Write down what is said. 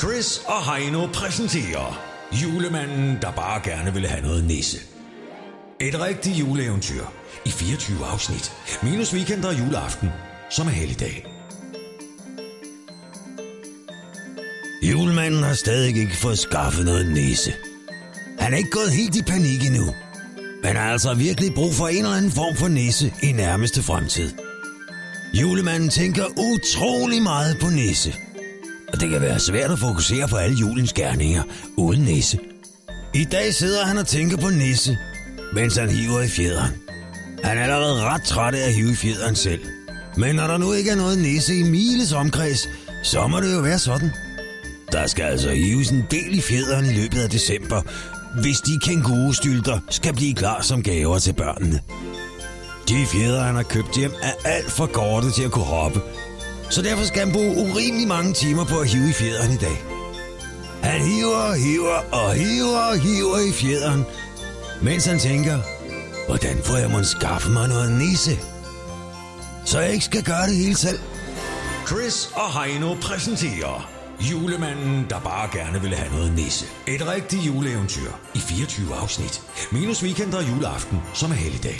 Chris og Heino præsenterer Julemanden, der bare gerne ville have noget nisse. Et rigtigt juleeventyr i 24 afsnit. Minus weekend og juleaften, som er helligdag. Julemanden har stadig ikke fået skaffet noget nisse. Han er ikke gået helt i panik endnu. Men har altså virkelig brug for en eller anden form for nisse i nærmeste fremtid. Julemanden tænker utrolig meget på nisse. Og det kan være svært at fokusere på alle julens gerninger uden nisse. I dag sidder han og tænker på nisse, mens han hiver i fjederen. Han er allerede ret træt af at hive i fjederen selv. Men når der nu ikke er noget nisse i Miles omkreds, så må det jo være sådan. Der skal altså hives en del i fjederen i løbet af december, hvis de kængurustylter skal blive klar som gaver til børnene. De fjeder, han har købt hjem, er alt for korte til at kunne hoppe. Så derfor skal han bruge urimelig mange timer på at hive i fjederen i dag. Han hiver, hiver og hiver og hiver i fjederen, mens han tænker, hvordan får jeg måske skaffe mig noget nisse? Så jeg ikke skal gøre det hele selv. Chris og Heino præsenterer Julemanden, der bare gerne ville have noget nisse. Et rigtigt juleeventyr i 24 afsnit. Minus weekend og juleaften, som er helligdag.